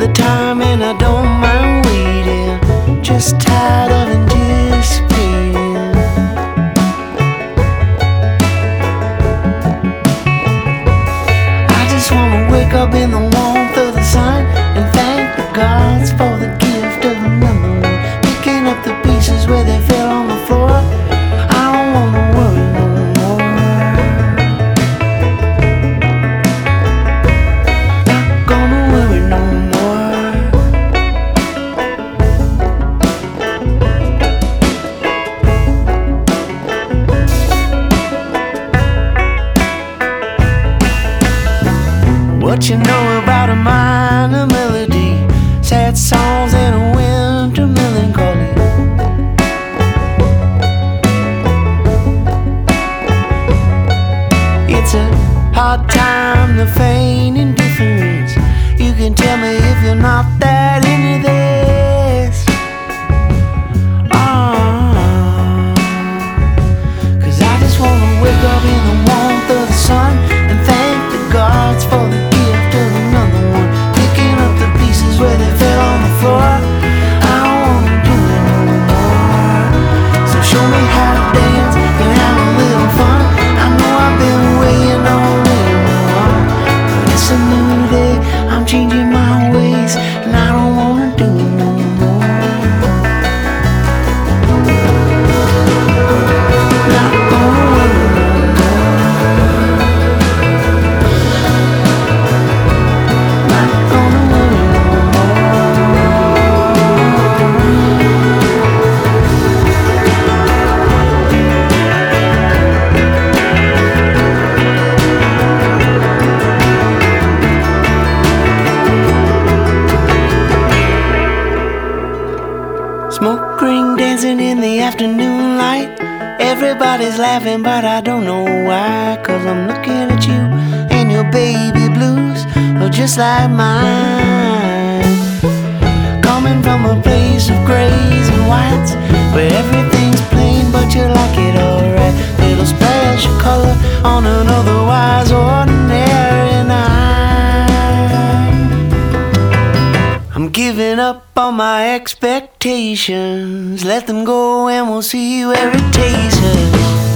The time and I don't mind waiting. Just tired What you know about a minor melody, sad songs and a winter melancholy. It's a hard time to feign indifference. You can tell me if you're not that into this. Light. Everybody's laughing, but I don't know why. Cause I'm looking at you and your baby blues are just like mine. Coming from a place of grays and whites where everything's plain, but you like it alright. Little splash of color on an on my expectations. Let them go and we'll see where it takes us.